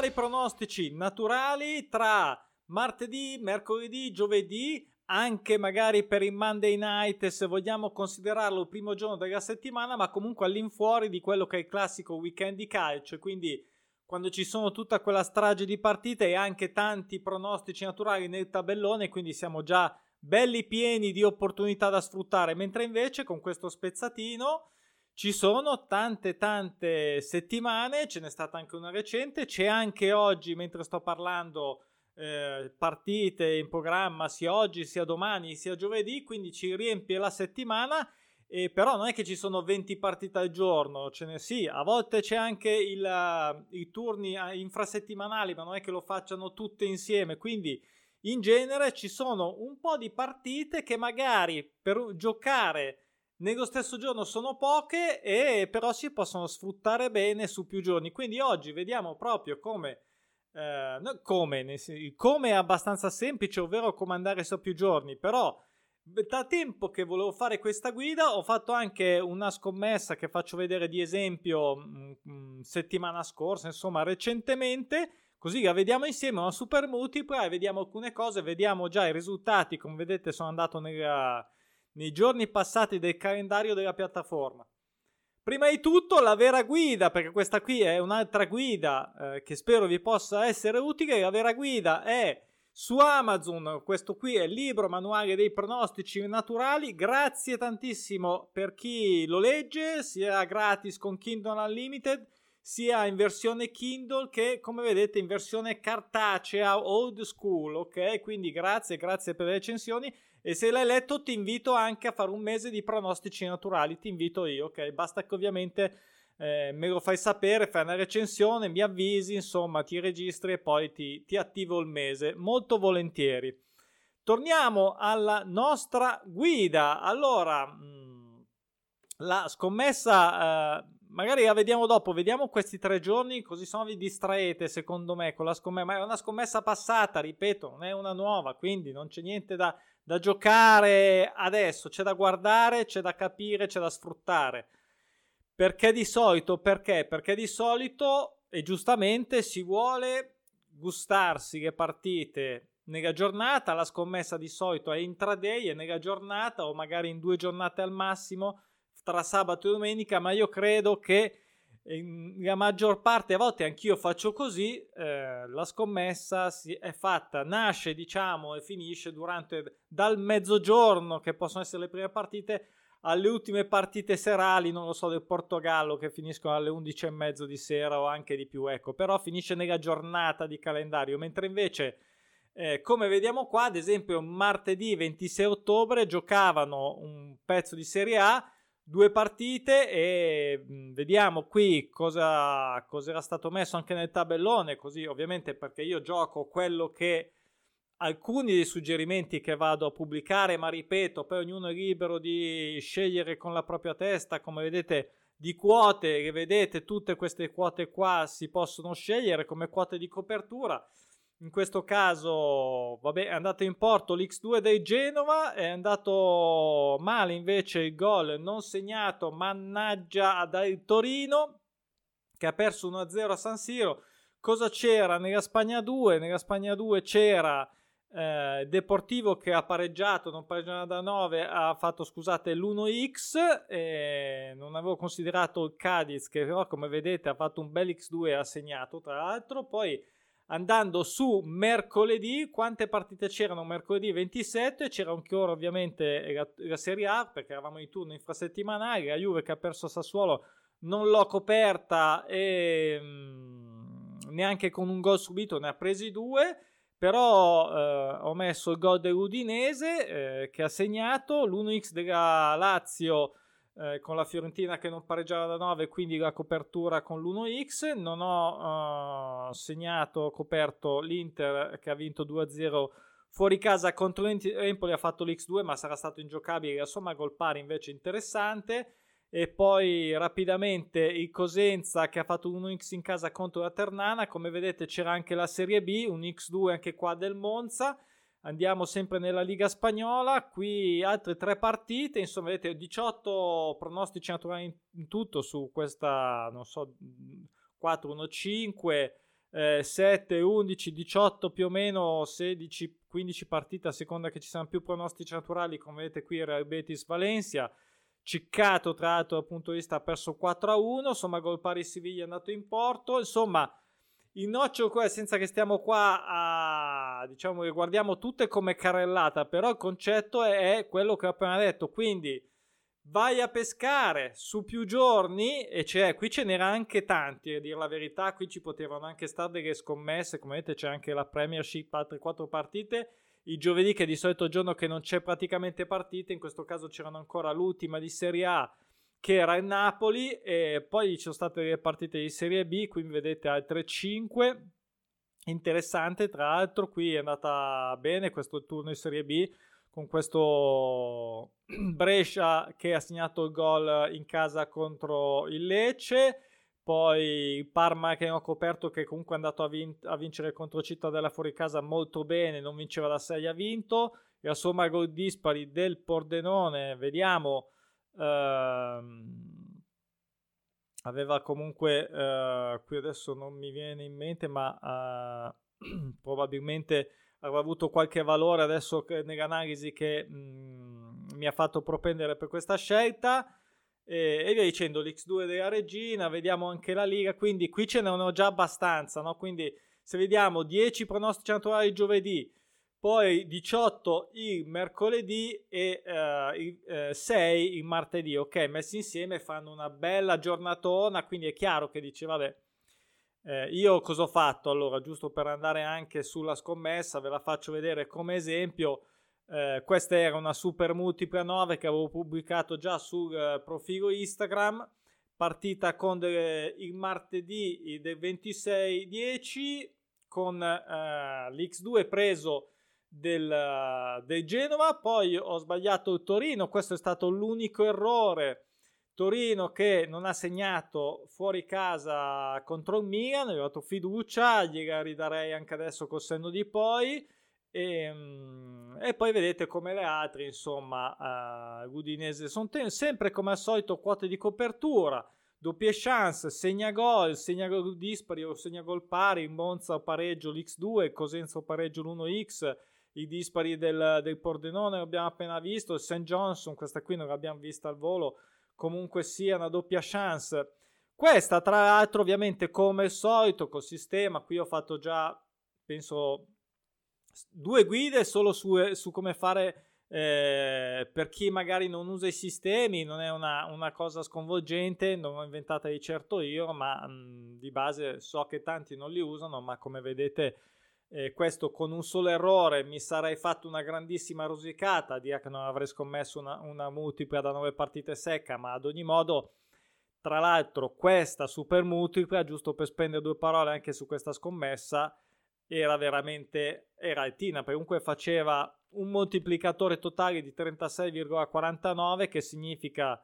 sfruttare i pronostici naturali tra martedì, mercoledì, giovedì, anche magari per il Monday night se vogliamo considerarlo il primo giorno della settimana, ma comunque all'infuori di quello che è il classico weekend di calcio, quindi quando ci sono tutta quella strage di partite e anche tanti pronostici naturali nel tabellone, quindi siamo già belli pieni di opportunità da sfruttare, mentre invece con questo spezzatino ci sono tante tante settimane, ce n'è stata anche una recente, c'è anche oggi mentre sto parlando eh, partite in programma sia oggi sia domani sia giovedì, quindi ci riempie la settimana. E però non è che ci sono 20 partite al giorno, ce ne sì, a volte c'è anche il, uh, i turni uh, infrasettimanali, ma non è che lo facciano tutte insieme, quindi in genere ci sono un po' di partite che magari per giocare nello stesso giorno sono poche e però si possono sfruttare bene su più giorni. Quindi oggi vediamo proprio come eh, come, come è abbastanza semplice, ovvero come andare su più giorni, però da tempo che volevo fare questa guida ho fatto anche una scommessa che faccio vedere di esempio mh, mm, mm, settimana scorsa, insomma recentemente, così la vediamo insieme, una super multipla e vediamo alcune cose, vediamo già i risultati, come vedete sono andato nella nei giorni passati del calendario della piattaforma. Prima di tutto la vera guida, perché questa qui è un'altra guida eh, che spero vi possa essere utile, la vera guida è su Amazon, questo qui è il libro manuale dei pronostici naturali, grazie tantissimo per chi lo legge, sia gratis con Kindle Unlimited, sia in versione Kindle che come vedete in versione cartacea old school, ok? Quindi grazie, grazie per le recensioni e se l'hai letto ti invito anche a fare un mese di pronostici naturali, ti invito io, ok? Basta che ovviamente eh, me lo fai sapere, fai una recensione, mi avvisi, insomma ti registri e poi ti, ti attivo il mese, molto volentieri. Torniamo alla nostra guida. Allora, mm, la scommessa... Eh, magari la vediamo dopo, vediamo questi tre giorni, così se no vi distraete secondo me con la scommessa, ma è una scommessa passata, ripeto, non è una nuova, quindi non c'è niente da, da giocare adesso, c'è da guardare, c'è da capire, c'è da sfruttare. Perché di solito? Perché? Perché di solito, e giustamente, si vuole gustarsi le partite nella giornata, la scommessa di solito è intraday e nella giornata o magari in due giornate al massimo tra sabato e domenica, ma io credo che la maggior parte, a volte anch'io faccio così, eh, la scommessa si è fatta, nasce diciamo e finisce durante dal mezzogiorno che possono essere le prime partite alle ultime partite serali, non lo so, del Portogallo che finiscono alle 11 e mezzo di sera o anche di più, ecco, però finisce nella giornata di calendario, mentre invece eh, come vediamo qua, ad esempio martedì 26 ottobre giocavano un pezzo di Serie A due partite e mm, vediamo qui cosa, cosa, era stato messo anche nel tabellone, così ovviamente perché io gioco quello che alcuni dei suggerimenti che vado a pubblicare, ma ripeto, poi ognuno è libero di scegliere con la propria testa, come vedete di quote, che vedete tutte queste quote qua si possono scegliere come quote di copertura in questo caso vabbè, è andato in porto l'X2 del Genova, è andato male invece il gol non segnato, mannaggia dal Torino che ha perso 1-0 a San Siro. Cosa c'era nella Spagna 2? Nella Spagna 2 c'era eh, Deportivo che ha pareggiato, non pareggiava da 9, ha fatto scusate l'1x, eh, non avevo considerato il Cadiz che però come vedete ha fatto un bel X2 e ha segnato tra l'altro, poi andando su mercoledì, quante partite c'erano mercoledì 27? C'era ancora ovviamente la, la, Serie A perché eravamo in turno infrasettimanale, la Juve che ha perso Sassuolo non l'ho coperta e mh, mm, neanche con un gol subito ne ha presi due. Però eh, ho messo il gol dell'Udinese eh, che ha segnato, l'1x della Lazio eh, con la Fiorentina che non pareggiava da 9, quindi la copertura con l'1x. Non ho uh, segnato, coperto l'Inter che ha vinto 2-0 fuori casa contro l'Empoli, ha fatto l'X2, ma sarà stato ingiocabile. Insomma, gol pari invece interessante. E poi rapidamente il Cosenza che ha fatto un 1x in casa contro la Ternana. Come vedete c'era anche la Serie B, un X2 anche qua del Monza. Andiamo sempre nella Liga Spagnola, qui altre tre partite, insomma vedete 18 pronostici naturali in, tutto su questa, non so, 4-1-5, eh, 7, 11, 18 più o meno 16, 15 partite a seconda che ci siano più pronostici naturali come vedete qui Real Betis Valencia Ciccato tra l'altro dal punto di vista ha perso 4 a 1 insomma gol pari Siviglia è andato in porto insomma il nocciolo qua senza che stiamo qua a diciamo che guardiamo tutte come carrellata però il concetto è, è quello che ho appena detto. Quindi vai a pescare su più giorni e c'è, qui ce n'era anche tanti, a dire la verità, qui ci potevano anche stare delle scommesse, come vedete c'è anche la Premiership, altre quattro partite, il giovedì che è di solito il giorno che non c'è praticamente partite, in questo caso c'erano ancora l'ultima di Serie A che era il Napoli e poi ci sono state le partite di Serie B, qui vedete altre 5, interessante. Tra l'altro, qui è andata bene questo turno di Serie B, con questo Brescia che ha segnato il gol in casa contro il Lecce, poi Parma che ha coperto che comunque è andato a, vin- a vincere contro Cittadella fuori casa molto bene, non vinceva da 6 ha vinto, e a somma gol dispari del Pordenone, vediamo, ehm, aveva comunque, eh, qui adesso non mi viene in mente, ma eh, probabilmente aveva avuto qualche valore adesso nell'analisi che mh, mm, mi ha fatto propendere per questa scelta e, e via dicendo l'X2 della regina vediamo anche la Liga quindi qui ce n'erano già abbastanza no? quindi se vediamo 10 pronostici naturali giovedì poi 18 il mercoledì e uh, 6 il martedì ok messi insieme fanno una bella giornatona quindi è chiaro che dice vabbè eh, io cosa ho fatto? Allora, giusto per andare anche sulla scommessa, ve la faccio vedere come esempio. Eh, questa era una super multipla 9 che avevo pubblicato già sul eh, profilo Instagram. Partita con delle, il martedì del 26-10 con eh, l'X2 preso del, del Genova. Poi ho sbagliato il Torino. Questo è stato l'unico errore Torino che non ha segnato fuori casa contro il Milan, gli ho dato fiducia, gliela ridarei anche adesso col senno di poi. E, ehm, e poi vedete come le altre, insomma, uh, l'Udinese sono te- sempre come al solito quote di copertura, doppie chance, segna gol, segna gol dispari o segna gol pari, Monza pareggio l'X2, Cosenza pareggio l'1X, i dispari del, del Pordenone l'abbiamo appena visto, il St. Johnson, questa qui non l'abbiamo vista al volo, comunque sia una doppia chance. Questa, tra l'altro, ovviamente, come al solito, col sistema, qui ho fatto già, penso, due guide solo su, su come fare eh, per chi magari non usa i sistemi, non è una, una, cosa sconvolgente, non l'ho inventata di certo io, ma mh, di base so che tanti non li usano, ma come vedete eh, questo con un solo errore mi sarei fatto una grandissima rosicata, dire che non avrei scommesso una, una multipla da 9 partite secca, ma ad ogni modo, tra l'altro, questa super multipla, giusto per spendere due parole anche su questa scommessa, era veramente era altina, comunque faceva un moltiplicatore totale di 36,49 che significa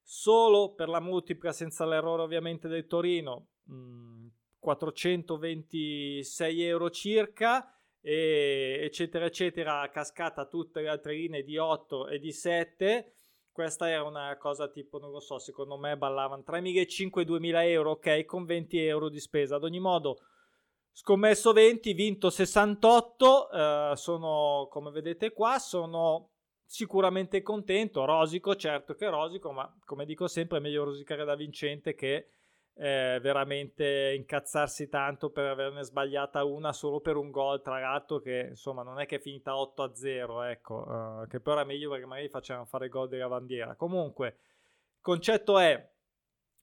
solo per la multipla senza l'errore ovviamente del Torino mh, mm, 426 euro circa, e eccetera eccetera, cascata tutte le altre linee di 8 e di 7. Questa era una cosa tipo, non lo so, secondo me ballavano 3.500-2.000 euro, ok, con 20 euro di spesa. Ad ogni modo, scommesso 20, vinto 68, eh, sono, come vedete qua, sono sicuramente contento, rosico, certo che rosico, ma come dico sempre è meglio rosicare da vincente che eh, veramente incazzarsi tanto per averne sbagliata una solo per un gol tra l'altro che insomma non è che è finita 8 a 0 ecco uh, che però è meglio perché magari facevano fare gol della bandiera. Comunque il concetto è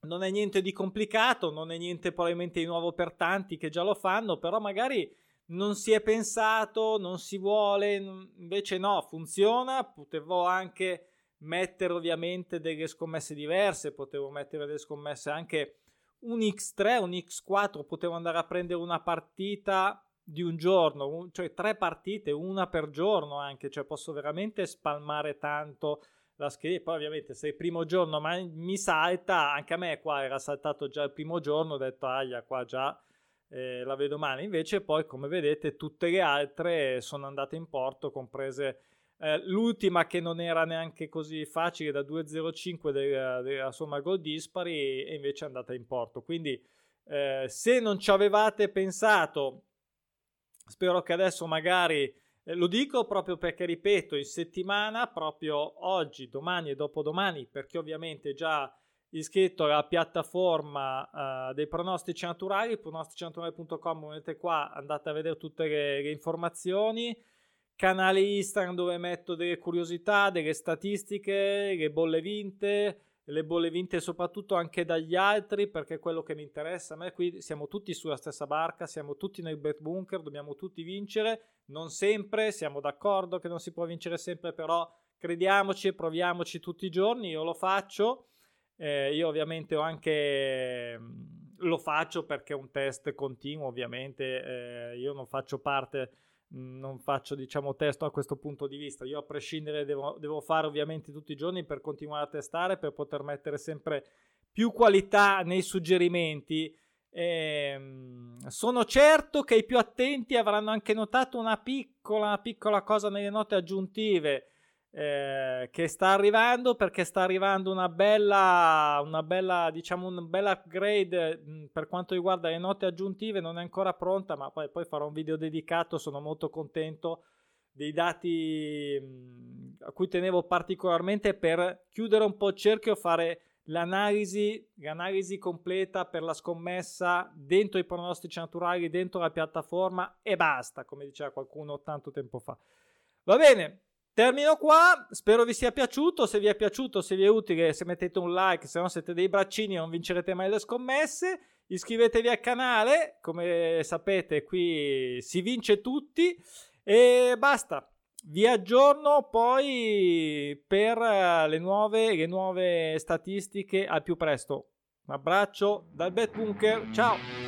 non è niente di complicato non è niente probabilmente di nuovo per tanti che già lo fanno però magari non si è pensato non si vuole invece no funziona. Potevo anche mettere ovviamente delle scommesse diverse potevo mettere delle scommesse anche un X3, un X4, potevo andare a prendere una partita di un giorno, cioè tre partite, una per giorno anche, cioè posso veramente spalmare tanto la scheda. Poi ovviamente se il primo giorno ma mi salta, anche a me qua era saltato già il primo giorno, ho detto aia qua già eh, la vedo male, invece poi come vedete tutte le altre sono andate in porto, comprese eh, l'ultima che non era neanche così facile da 2.05 della, della somma gol dispari e invece è andata in porto. Quindi Eh, se non ci avevate pensato, spero che adesso magari eh, lo dico proprio perché, ripeto, in settimana, proprio oggi, domani e dopodomani, perché ovviamente già iscritto alla piattaforma uh, dei pronostici naturali, pronosticinaturali.com, vedete qua, andate a vedere tutte le, le, informazioni, canale Instagram dove metto delle curiosità, delle statistiche, le bolle vinte, le bolle vinte soprattutto anche dagli altri, perché è quello che mi interessa. A me qui siamo tutti sulla stessa barca, siamo tutti nel bet bunker, dobbiamo tutti vincere, non sempre, siamo d'accordo che non si può vincere sempre, però crediamoci e proviamoci tutti i giorni, io lo faccio eh, io ovviamente ho anche lo faccio perché è un test continuo, ovviamente eh, io non faccio parte non faccio diciamo test a questo punto di vista. Io a prescindere devo, devo, fare ovviamente tutti i giorni per continuare a testare per poter mettere sempre più qualità nei suggerimenti. E, sono certo che i più attenti avranno anche notato una piccola, piccola cosa nelle note aggiuntive eh, che sta arrivando perché sta arrivando una bella, una bella, diciamo, un bel upgrade mm, per quanto riguarda le note aggiuntive. Non è ancora pronta, ma poi, poi farò un video dedicato. Sono molto contento dei dati mm, a cui tenevo particolarmente per chiudere un po' il cerchio, fare l'analisi, l'analisi completa per la scommessa dentro i pronostici naturali, dentro la piattaforma e basta, come diceva qualcuno tanto tempo fa. Va bene, Termino qua, spero vi sia piaciuto, se vi è piaciuto, se vi è utile, se mettete un like, se no siete dei braccini non vincerete mai le scommesse, iscrivetevi al canale, come sapete qui si vince tutti e basta. Vi aggiorno poi per le nuove, le nuove statistiche al più presto. Un abbraccio dal Bet Bunker, ciao!